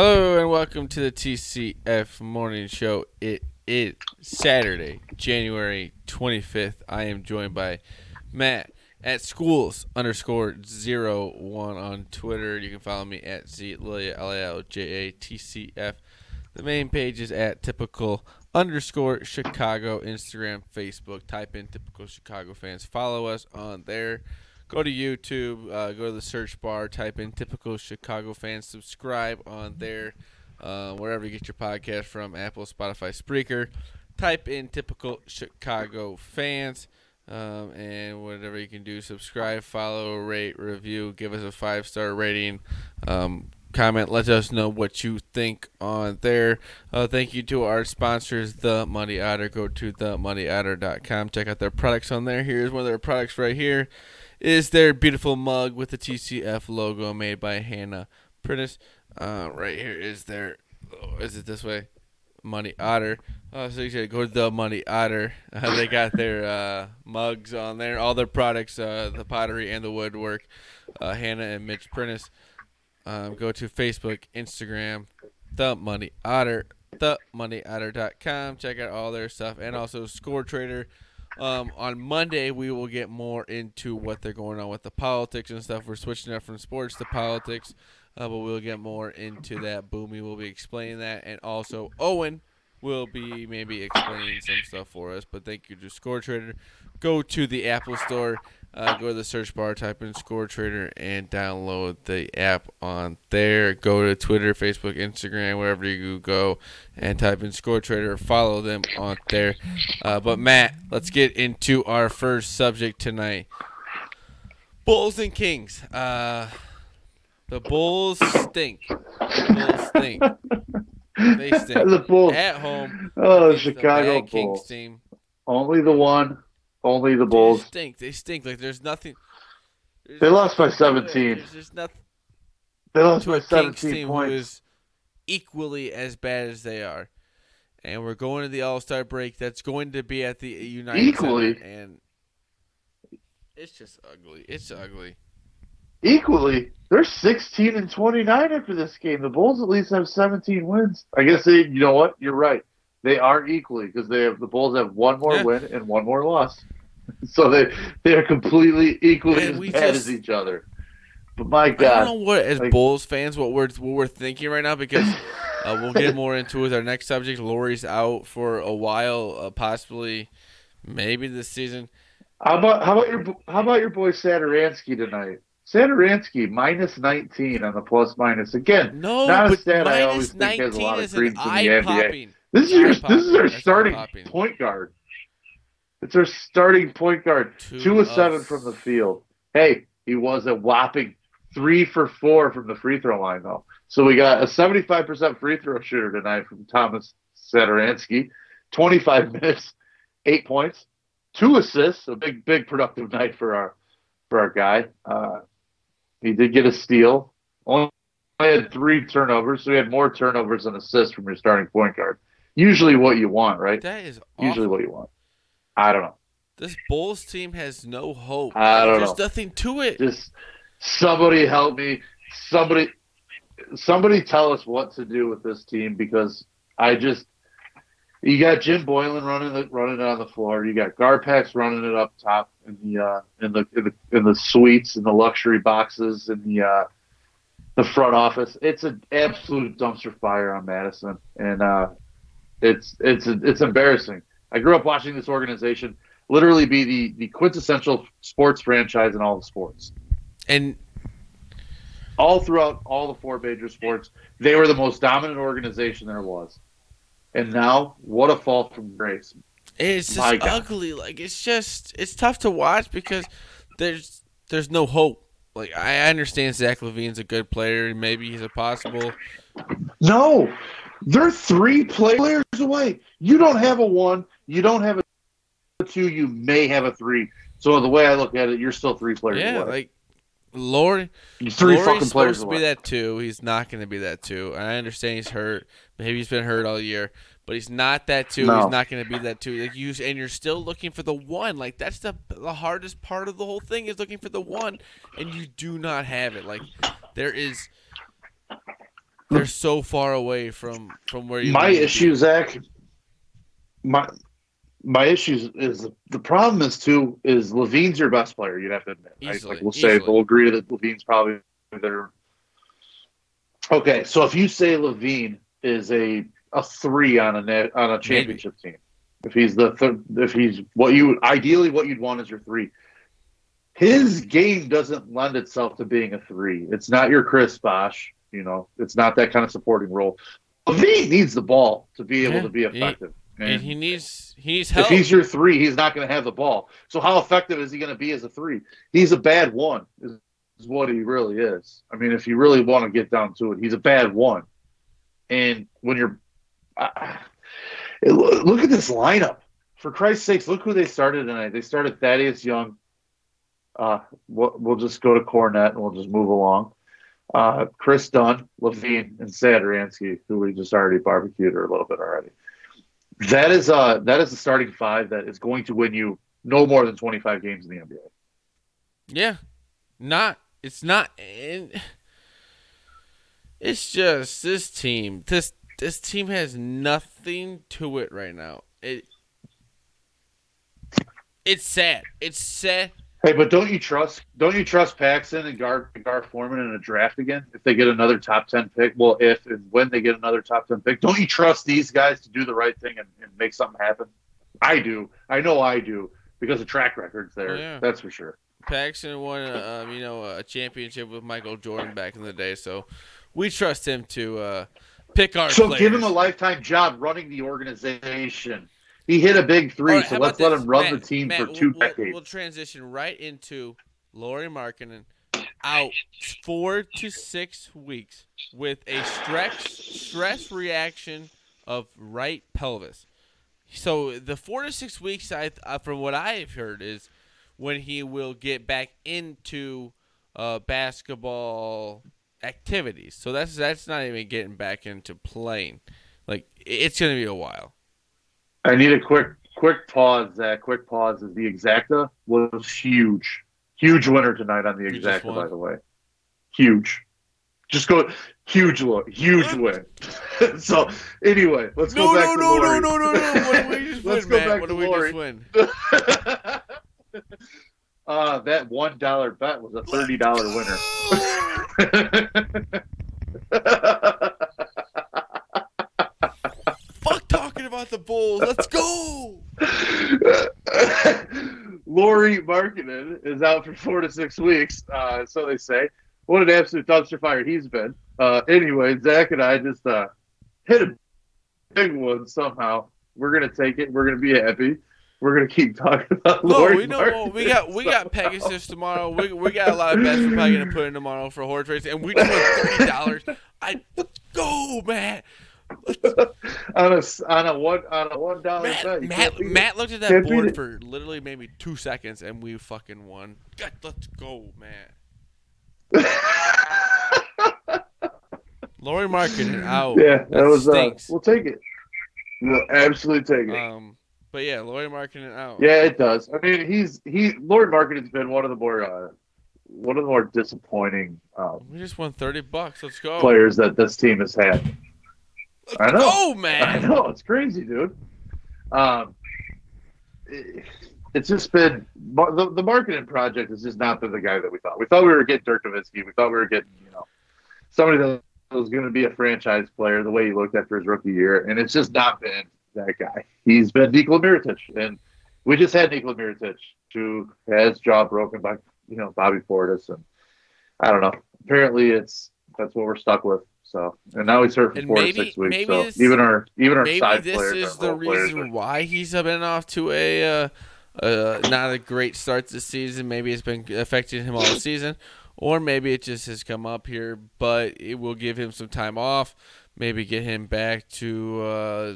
Hello and welcome to the TCF Morning Show. It is Saturday, January 25th. I am joined by Matt at schools underscore zero one on Twitter. You can follow me at Z L A L J A T C F. The main page is at typical underscore Chicago, Instagram, Facebook. Type in typical Chicago fans. Follow us on there. Go to YouTube, uh, go to the search bar, type in typical Chicago fans. Subscribe on there, uh, wherever you get your podcast from Apple, Spotify, Spreaker. Type in typical Chicago fans. Um, and whatever you can do, subscribe, follow, rate, review, give us a five star rating. Um, comment. Let us know what you think on there. Uh, thank you to our sponsors, The Muddy Otter. Go to themuddyotter.com. Check out their products on there. Here's one of their products right here. Is their beautiful mug with the TCF logo made by Hannah Prentice. Uh, right here is their. Oh, is it this way? Muddy Otter. Uh, so you should go to the Muddy Otter. Uh, they got their uh, mugs on there, all their products, uh, the pottery and the woodwork. Uh, Hannah and Mitch Prentice. Um, go to Facebook, Instagram, The Muddy Otter, TheMuddyOtter.com. Check out all their stuff, and also Score Trader. Um, on Monday, we will get more into what they're going on with the politics and stuff. We're switching up from sports to politics, uh, but we'll get more into that. Boomy will be explaining that, and also Owen will be maybe explaining some stuff for us. But thank you to Score Trader. Go to the Apple Store uh, go to the search bar, type in Score Trader, and download the app on there. Go to Twitter, Facebook, Instagram, wherever you go, and type in Score Trader. Follow them on there. Uh, but Matt, let's get into our first subject tonight: Bulls and Kings. Uh, the Bulls stink. The Bulls stink. They stink. The Bulls. at home. Oh, against the Chicago bad Kings Bulls. team. Only the one. Only the They Bulls. stink. They stink. Like there's nothing. there's They lost by nothing to it. 17. There's nothing They lost by a Kings 17 team who points. is equally as bad as they are. And we're going to the All Star break. That's going to be at the United Equally. Center, and it's just ugly. It's ugly. Equally, they're 16 and 29 after this game. The Bulls at least have 17 wins. I guess they. You know what? You're right. They are equally because they have the Bulls have one more Yeah. win and one more loss. So they they are completely equally And as bad just- as each other. But my God, I don't know what as like- Bulls fans what we're what we're thinking right now because uh, we'll get more into with our next subject. Lauri's out for a while, uh, possibly, maybe this season. How about how about your how about your boy Satoransky tonight? Satoransky minus 19 on the plus minus again. No, Not a stat I always think has a lot of an in the NBA. This is your this is our starting point guard. It's our starting point guard. Two Two of seven from the field. Hey, he was a whopping three for four from the free throw line though. So we got a 75% free throw shooter tonight from Thomas Satoransky. 25 minutes, eight points, two assists. A big, big productive night for our for our guy. Uh, he did get a steal. Only had three turnovers, so he had more turnovers than assists from your starting point guard. Usually, what you want, right? That is Usually, awful. what you want. I don't know. This Bulls team has no hope. I don't There's know. nothing to it. Just somebody help me. Somebody, somebody tell us what to do with this team because I just. You got Jim Boylen running it, running it on the floor. You got Garpax running it up top in the uh, in the in the in the suites in the luxury boxes in the uh, the front office. It's an absolute dumpster fire on Madison, and uh, it's it's it's embarrassing. I grew up watching this organization literally be the the quintessential sports franchise in all the sports And all throughout all the four major sports, they were the most dominant organization there was. And now, what a fall from grace. it's just ugly. Like it's just it's tough to watch because there's there's no hope. like I understand Zach LaVine's a good player. Maybe he's a possible. No, they're three players away. You don't have a one. You don't have a two. You may have a three. So the way I look at it, you're still three players Yeah, away. like Lord, You're three Lauri's fucking players supposed to away. be that two. He's not going to be that two. And I understand he's hurt. Maybe he's been hurt all year, but he's not that two. No. He's not going to be that two. Like you, and you're still looking for the one. Like that's the the hardest part of the whole thing is looking for the one, and you do not have it. Like there is, they're so far away from from where you. my need to be. issue, Zach. My my issue is the problem is too is LaVine's your best player. You'd have to admit. right? Like we'll say we'll agree that LaVine's probably their. Okay, so if you say LaVine is a a three on a on a championship team, if he's the th- if he's what you ideally what you'd want is your three. His game doesn't lend itself to being a three. It's not your Chris Bosh. You know, it's not that kind of supporting role. LaVine needs the ball to be able Yeah, to be effective. and And he needs he needs if he's your three, he's not going to have the ball. So how effective is he going to be as a three? He's a bad one. Is, is what he really is. I mean, if you really want to get down to it, he's a bad one. And when you're, uh, look at this lineup. For Christ's sakes, look who they started tonight. They started Thaddeus Young. Uh, we'll, we'll just go to Kornet and we'll just move along. Uh, Kris Dunn, LaVine, and Satoransky, who we just already barbecued her a little bit already. That is uh that is the starting five that is going to win you no more than twenty five games in the NBA. Yeah, not. It's not. It's just this team. This this team has nothing to it right now. It. It's sad. It's sad. Hey, but don't you trust don't you trust Paxson and Gar Gar Forman in a draft again if they get another top ten pick? Well, if and when they get another top ten pick, don't you trust these guys to do the right thing and, and make something happen? I do. I know I do because the track record's there. Yeah. That's for sure. Paxson won, uh, um, you know, a championship with Michael Jordan back in the day, so we trust him to uh, pick our. So players. give him a lifetime job running the organization. He hit a big three, right, so let's let this? him run Matt, the team Matt, for two we'll, decades. We'll transition right into Lauri Markkanen out four to six weeks with a stress stress reaction of right pelvis. So the four to six weeks, I uh, from what I've heard, is when he will get back into uh, basketball activities. So that's that's not even getting back into playing. Like it's gonna be a while. I need a quick quick pause. Zach, quick pause. Is the exacta was huge, huge winner tonight on the exacta. By the way, huge. Just go huge look, huge win. so anyway, let's No, go back no, to no, Lauri. no, no, no, no. What did we just Let's win, go Matt? back What to did we Lauri. just win? uh, that one dollar bet was a thirty dollar winner. About the Bulls. Let's go. Lauri Markkanen is out for four to six weeks, uh, so they say. What an absolute dumpster fire he's been. Uh, anyway, Zach and I just uh, hit a big one somehow. We're gonna take it. We're gonna be happy. We're gonna keep talking about No, Lauri we know well, we got we got. Pegasus tomorrow. We, we got a lot of bets we're probably gonna put in tomorrow for horse race, and we just won thirty dollars. I let's go, Matt. on a on a one on a one dollar bet. Matt, can't beat it. Matt looked at that board for literally maybe two seconds, and we fucking won. God, let's go, Matt. Lauri Markin out. yeah, that, was uh, we'll take it. We'll absolutely take it. Um, but yeah, Lauri Markin out. Yeah, it does. I mean, he's he Lord Marketing's been one of the more uh, one of the more disappointing um, We just won thirty bucks. Let's go. players that this team has had. I know. Oh I know it's crazy, dude. Um, it- it's just been the, the marketing project has just not been the guy that we thought. We thought we were getting Dirk Nowitzki. We thought we were getting you know somebody that was going to be a franchise player the way he looked after his rookie year, and it's just not been that guy. He's been Nikola Mirotic, and we just had Nikola Mirotic, who has jaw broken by you know Bobby Portis, and I don't know. Apparently, it's that's what we're stuck with. So, and now he's hurt for And four maybe- to six weeks. maybe So this- even our even our Maybe side this players, is the reason are- why he's been off to a uh, uh, not a great start this season. Maybe it's been affecting him all season, or maybe it just has come up here, but it will give him some time off. Maybe get him back to uh,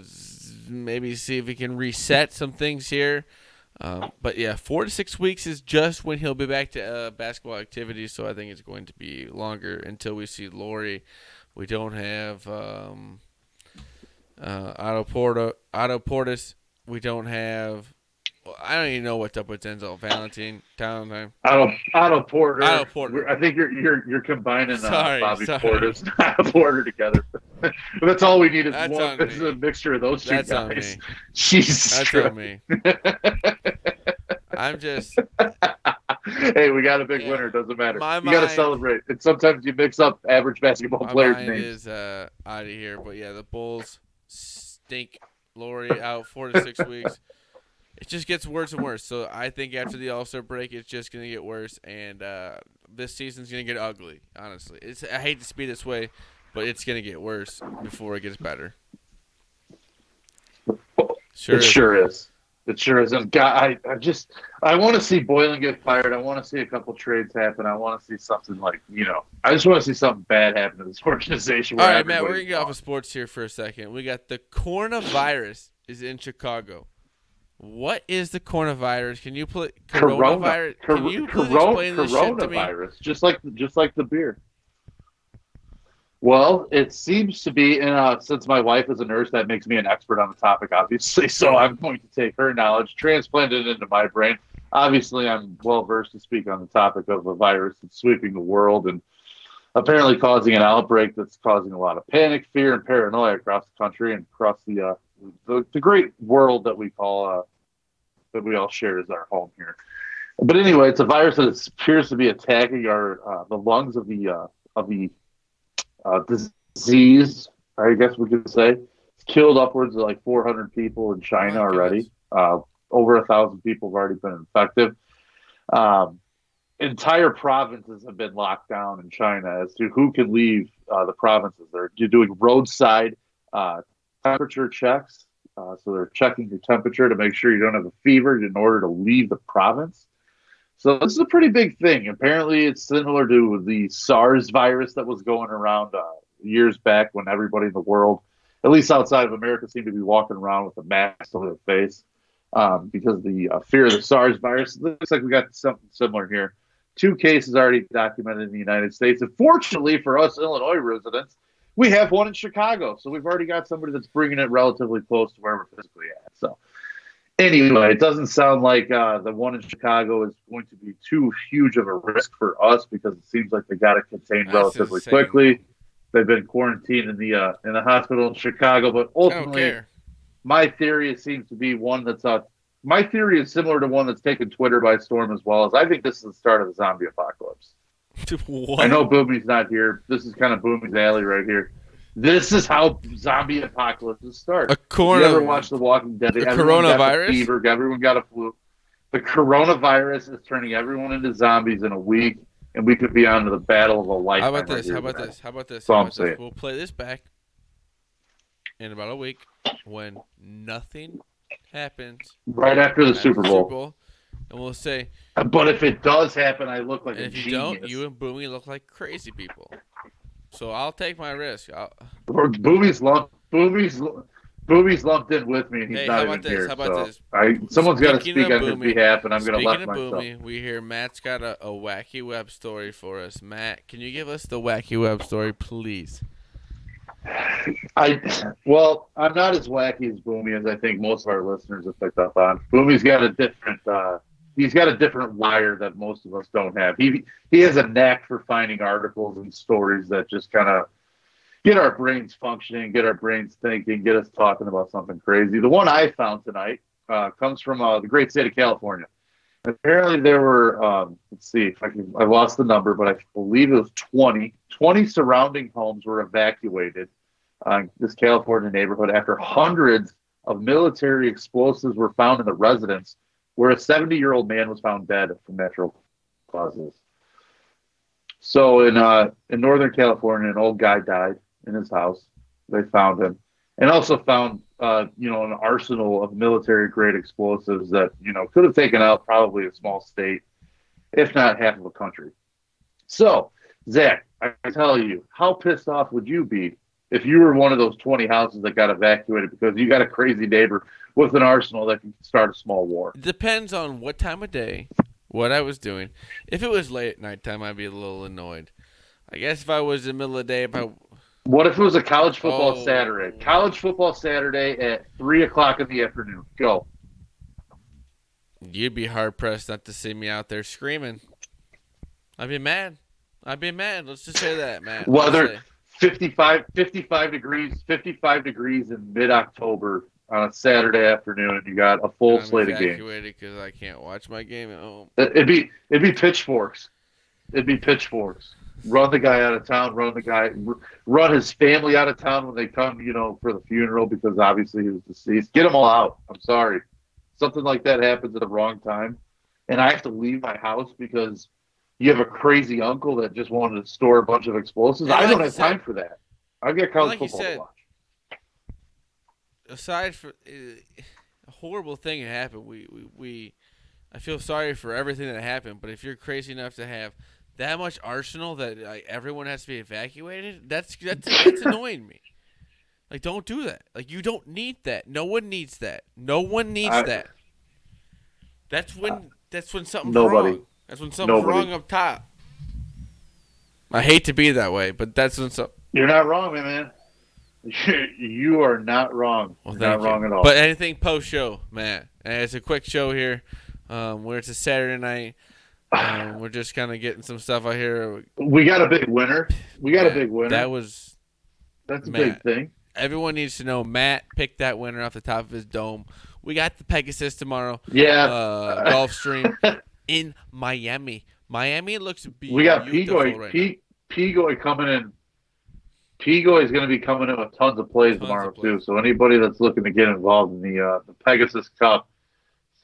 maybe see if he can reset some things here. Um, but yeah, four to six weeks is just when he'll be back to uh, basketball activities. So I think it's going to be longer until we see Lauri. We don't have um, uh, Otto Porta, Otto Portis. We don't have. Well, I don't even know what's up with Denzel Valentine. Time. Otto Otto Porter. Otto Porter. I think you're you're you're combining uh, Bobby sorry. Portis and Otto Porter together. that's all we need is That's one. on This is a mixture of those two That's on guys. me. Jesus That's Christ. on me. I'm just. hey, we got a big Yeah. winner. Doesn't matter. My you got to celebrate. And sometimes you mix up average basketball My players' mind names. is uh, out of here, but yeah, the Bulls stink. Lauri out four to six weeks. It just gets worse and worse. So I think after the All Star break, it's just gonna get worse, and uh, this season's gonna get ugly. Honestly, it's I hate to be this way, but it's gonna get worse before it gets better. Sure. it is. sure is. It sure is. And God, I, I just I want to see Boylen get fired. I want to see a couple trades happen. I want to see something like you know. I just want to see something bad happen to this organization. All right, Matt, we're gonna get off of sports here for a second. We got the coronavirus is in Chicago. What is the coronavirus? Can you put coronavirus? Cor- Can you Corona- explain this shit to me? coronavirus, just like just like the beer. Well, it seems to be, and uh, since my wife is a nurse, that makes me an expert on the topic, obviously. So I'm going to take her knowledge, transplant it into my brain. Obviously, I'm well versed to speak on the topic of a virus that's sweeping the world and apparently causing an outbreak that's causing a lot of panic, fear, and paranoia across the country and across the uh, the, the great world that we call uh, that we all share as our home here. But anyway, it's a virus that appears to be attacking our uh, the lungs of the uh, of the uh, disease. I guess we could say it's killed upwards of like 400 people in China Oh already. Uh, over a thousand people have already been infected. Um, entire provinces have been locked down in China as to who can leave uh, the provinces. They're doing roadside uh, temperature checks. Uh, so they're checking your temperature to make sure you don't have a fever in order to leave the province. So this is a pretty big thing. Apparently, it's similar to the SARS virus that was going around uh, years back when everybody in the world, at least outside of America, seemed to be walking around with a mask over their face um, because of the uh, fear of the SARS virus. It looks like we got something similar here. Two cases already documented in the United States. And fortunately for us Illinois residents, we have one in Chicago. So we've already got somebody that's bringing it relatively close to where we're physically at. So anyway, it doesn't sound like uh, the one in Chicago is going to be too huge of a risk for us because it seems like they got it contained relatively insane. quickly. They've been quarantined in the uh, in the hospital in Chicago, but ultimately, my theory seems to be one that's uh, my theory is similar to one that's taken Twitter by storm as well. As I think this is the start of the zombie apocalypse. what? I know Boomy's not here. This is kind of Boomy's alley right here. This is how zombie apocalypses start. a You corona. ever watch The Walking Dead? The Everyone got the coronavirus? fever. Everyone got a flu. The coronavirus is turning everyone into zombies in a week, and we could be on to the battle of a lifetime. How about this? How about this? How about this? How about this? We'll play this back in about a week when nothing happens Right after the at Super Bowl. and we'll say, But if it does happen, I look like and a if you genius. don't, you and Boomy look like crazy people. So I'll take my risk. I'll, Or Boomy's lumped. Boomy's Boomy's lumped in with me, and he's Hey, not how even about this? here. How about so this? I, someone's got to speak on his behalf, and I'm going to of myself. Boomy, we hear Matt's got a, a wacky web story for us. Matt, can you give us the wacky web story, please? I well, I'm not as wacky as Boomy as I think most of our listeners have picked up on. Boomy's got a different uh, he's got a different wire that most of us don't have. He he has a knack for finding articles and stories that just kind of get our brains functioning, get our brains thinking, get us talking about something crazy. The one I found tonight uh, comes from uh, the great state of California. Apparently, there were, um, let's see, if I, can, I lost the number, but I believe it was 20. 20 surrounding homes were evacuated uh, this California neighborhood after hundreds of military explosives were found in the residence, where a 70 year old man was found dead from natural causes. So in uh, in Northern California, an old guy died in his house. They found him, and also found uh, you know an arsenal of military grade explosives that you know could have taken out probably a small state, if not half of a country. So, Zach, I tell you, how pissed off would you be if you were one of those 20 houses that got evacuated because you got a crazy neighbor with an arsenal that can start a small war? Depends on what time of day, what I was doing. If it was late at nighttime, I'd be a little annoyed. I guess if I was in the middle of the day, if I What if it was a college football Oh. Saturday? College football Saturday at 3 o'clock in the afternoon. Go. You'd be hard pressed not to see me out there screaming. I'd be mad. I'd be mad. Let's just say that, man. Say- 55, 55 degrees, 55 degrees in mid October on a Saturday afternoon. You got a full I'm slate of games. because I can't watch my game at home. It'd be it'd be pitchforks. It'd be pitchforks. Run the guy out of town. Run the guy. Run his family out of town when they come. You know, for the funeral because obviously he was deceased. Get them all out. I'm sorry. Something like that happens at the wrong time, and I have to leave my house because you have a crazy uncle that just wanted to store a bunch of explosives. Yeah, I don't have said- time for that. I've got college Like football said, to watch. aside from uh, a horrible thing that happened, we, we we I feel sorry for everything that happened. But if you're crazy enough to have that much arsenal that like, everyone has to be evacuated, that's that's that's annoying me. Like, don't do that. Like, you don't need that. No one needs that. No one needs I- that. That's when that's when something. Nobody. wrong. That's when something's Nobody. wrong up top. I hate to be that way, but that's when some. You're not wrong, man. You are not wrong. Well, not you. wrong at all. But anything post show, Matt. And it's a quick show here, um, where it's a Saturday night. Um, we're just kind of getting some stuff out here. we got a big winner. We got a big winner. That was That's a Matt. big thing. everyone needs to know. Matt picked that winner off the top of his dome. We got the Pegasus tomorrow. Yeah. Uh, Gulfstream in Miami. Miami looks beautiful we got Pigoy. right P- Pigoy coming in. Pigoy is going to be coming in with tons of plays Tons tomorrow of plays. too. So anybody that's looking to get involved in the uh, the Pegasus Cup,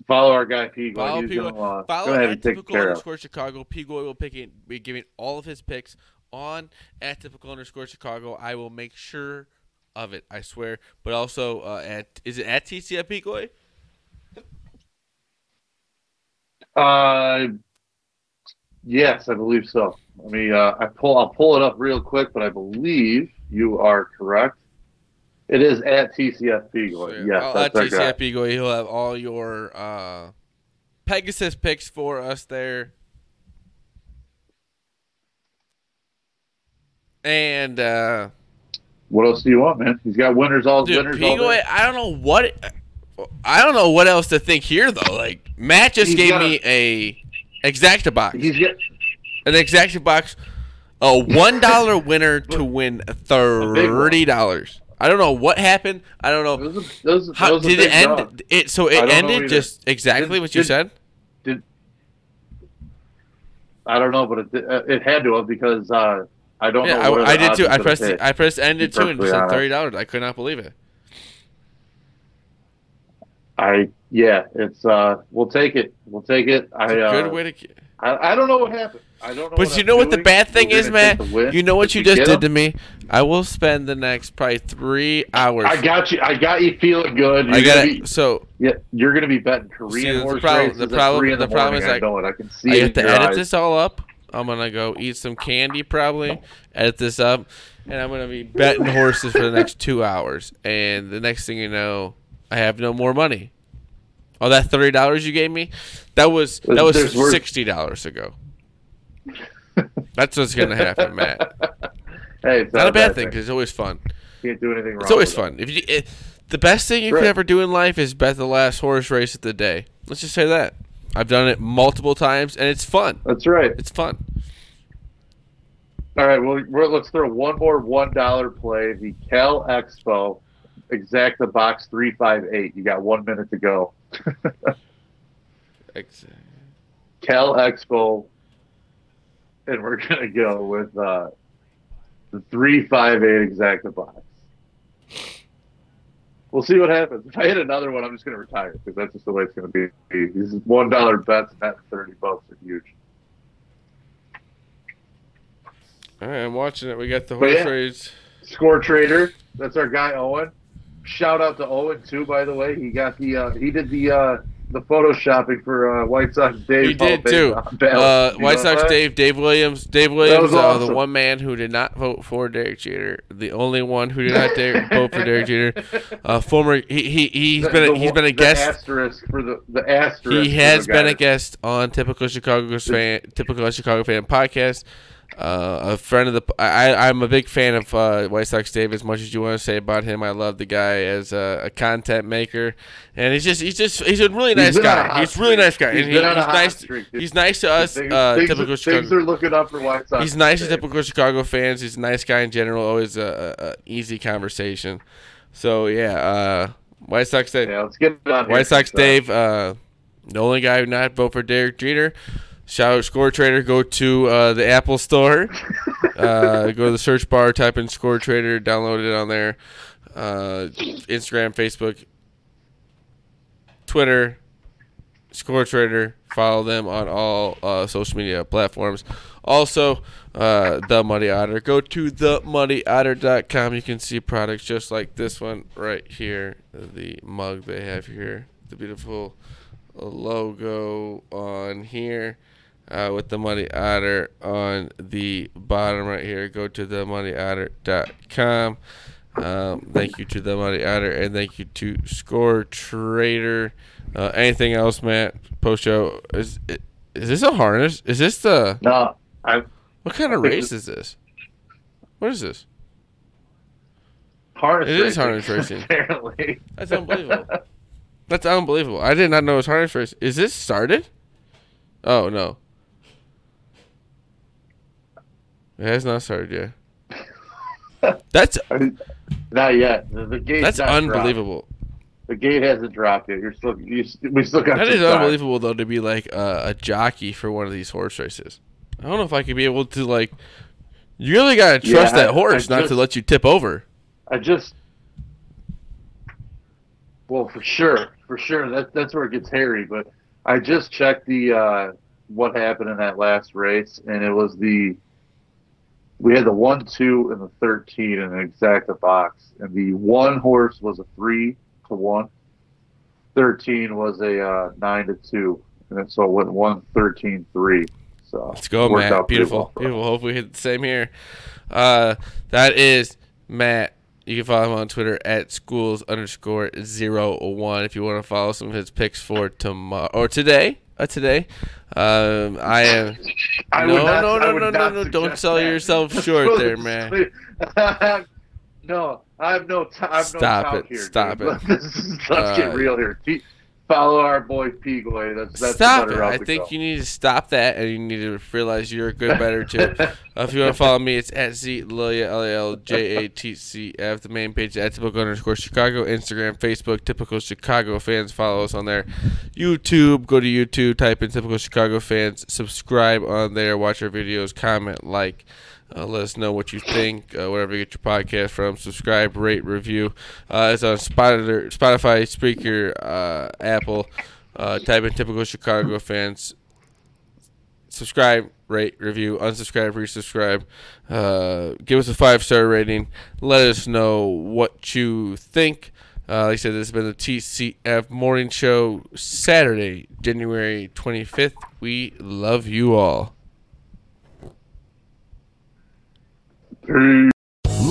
follow our guy Pigoy. Follow He's Pigoy. to uh, Follow gonna at typical of. underscore Chicago. Pigoy will pick it, be giving all of his picks on at typical underscore Chicago. I will make sure of it. I swear. But also uh, at is it at TCF Pigoy? Uh, yes, I believe so. Let me. Uh, I pull. I'll pull it up real quick, but I believe you are correct. It is at TCF Pigoy. Yes, I'll that's at our TC Pigoy. He'll have all your uh, Pegasus picks for us there. And uh, What else do you want, man? He's got winners all Dude, winners all day. I don't know what I don't know what else to think here though. Like Matt just He's gave got me a exacta box, He's got an exacta box, a one dollar winner to win thirty dollars. I don't know what happened. I don't know those, those, how those are did it end. draws. It so it ended just exactly Did- what you did- said. I don't know, but it, uh, it had to have because uh, I don't Yeah, know. I, I did too. I pressed it, I pressed ended too and just said thirty dollars. I could not believe it. I yeah, it's uh, we'll take it. We'll take it. I a uh, good way to. I, I don't know what happened. I don't know. But you I'm know what the bad thing We're is, gonna Matt? take the win. You know what If you just did to me. I will spend the next probably three hours. I got you. I got you feeling good. You're I got it. Be, So yeah, you're gonna be betting See, Korean the horse problem- races the at problem- three in the the problem is I I- know it. I can see I have to edit eyes. this all up. I'm gonna go eat some candy probably, edit this up, and I'm gonna be betting horses for the next two hours. And the next thing you know, I have no more money. Oh, that thirty dollars you gave me, that was that was There's sixty dollars ago. That's what's gonna happen, Matt. Hey, it's Not a bad thing because it's always fun. You Can't do anything wrong. It's always fun. If you, it, the best thing you Right. could ever do in life is bet the last horse race of the day. Let's just say that. I've done it multiple times, and it's fun. That's right. It's fun. All right, well, we're, let's throw one more one dollar play. The Cal Expo, exacta box three five eight. You got one minute to go. Ex- Cal Expo, and we're gonna go with uh, the three five eight exacta box. We'll see what happens. If I hit another one, I'm just gonna retire because that's just the way it's gonna be. These one dollar bets and that thirty bucks are huge. All right, I'm watching it. We got the horse yeah. race. Score trader. That's our guy Owen. Shout out to Owen too, by the way. He got the uh, he did the uh, the photoshopping for uh, White Sox Dave. He did too. based on ballots. Uh, White Sox that? Dave, Dave Williams, Dave Williams, was uh, the one man who did not vote for Derek Jeter, the only one who did not dare vote for Derek Jeter. Uh, former, he he he's The- been a, the he's been a guest. Asterisk for the the asterisk. He has been a guest on typical Chicago fan, typical Chicago fan podcast. Uh, a friend of the, I, I'm a big fan of uh, White Sox Dave. As much as you want to say about him, I love the guy as a, a content maker, and he's just, he's just, he's a really nice a guy. He's a really nice guy, He's and he, he's nice. streak. He's nice to us. Things, uh, things, typical Chicago. things are looking up for White Sox. He's nice to typical Chicago fans. He's a nice guy in general. Always a, a, a easy conversation. So yeah, uh, White Sox Dave. Yeah, let's get it on here. White Sox So, Dave, uh, the only guy who not vote for Derek Jeter. Shout out Score Trader. Go to uh, the Apple Store. uh, go to the search bar, type in Score Trader, download it on there. Uh, Instagram, Facebook, Twitter, Score Trader. Follow them on all uh, social media platforms. Also, uh, The Muddy Otter. Go to themuddyotter.com. You can see products just like this one right here. The mug they have here. The beautiful logo on here. Uh, with the Muddy Otter on the bottom right here. Go to the themuddyotter.com. Um, thank you to the Muddy Otter and thank you to Score Trader. Uh, anything else, Matt? Post show is is this a harness? Is this the No, I what kind of race is this? What is this? harness. It is racing, harness racing. Apparently, That's unbelievable. That's unbelievable. I did not know it was harness race. Is this started? Oh no. It has not started yet. That's Not yet. The, the gate. that's unbelievable. The gate hasn't dropped yet. You're still. You, we still got. That is time. unbelievable though to be like a, a jockey for one of these horse races. I don't know if I could be able to like. You really gotta Yeah, trust that I- horse I not just- to let you tip over. I just. Well, for sure, for sure. That that's where it gets hairy. But I just checked the uh, what happened in that last race, and it was the. We had the one, two, and the thirteen in an exacta box, and the one horse was a three to one. Thirteen was a uh, nine to two, and then so it went one, thirteen, three. So Let's go, Matt. out Beautiful, beautiful. Hopefully, we hit the same here. Uh, that is Matt. You can follow him on Twitter at schools underscore zero one if you want to follow some of his picks for tomorrow or today. Uh, today, um, I am. I No, not, no, I no, no, no, no, don't sell that. yourself short there, man. no, I have no time. Have Stop tout it, Here, stop dude. it. Let's, let's Uh, get real here. Follow our boy Pigoy. That's that's stop it. I think go. you need to stop that and you need to realize you're a good better too. uh, if you want to follow me, it's at Z Lilia L A L J A T C F. The main page at typical underscore Chicago, Instagram, Facebook, typical Chicago fans. Follow us on there. YouTube, go to YouTube, type in typical Chicago fans, subscribe on there, watch our videos, comment, like. Uh, let us know what you think, uh, wherever you get your podcast from. Subscribe, rate, review. Uh, it's on Spotify, Spotify Spreaker, uh, Apple. Uh, type in typical Chicago fans. Subscribe, rate, review, unsubscribe, resubscribe. Uh, give us a five star rating. Let us know what you think. Uh, like I said, this has been the TCF Morning Show, Saturday, January 25th. We love you all. Peace.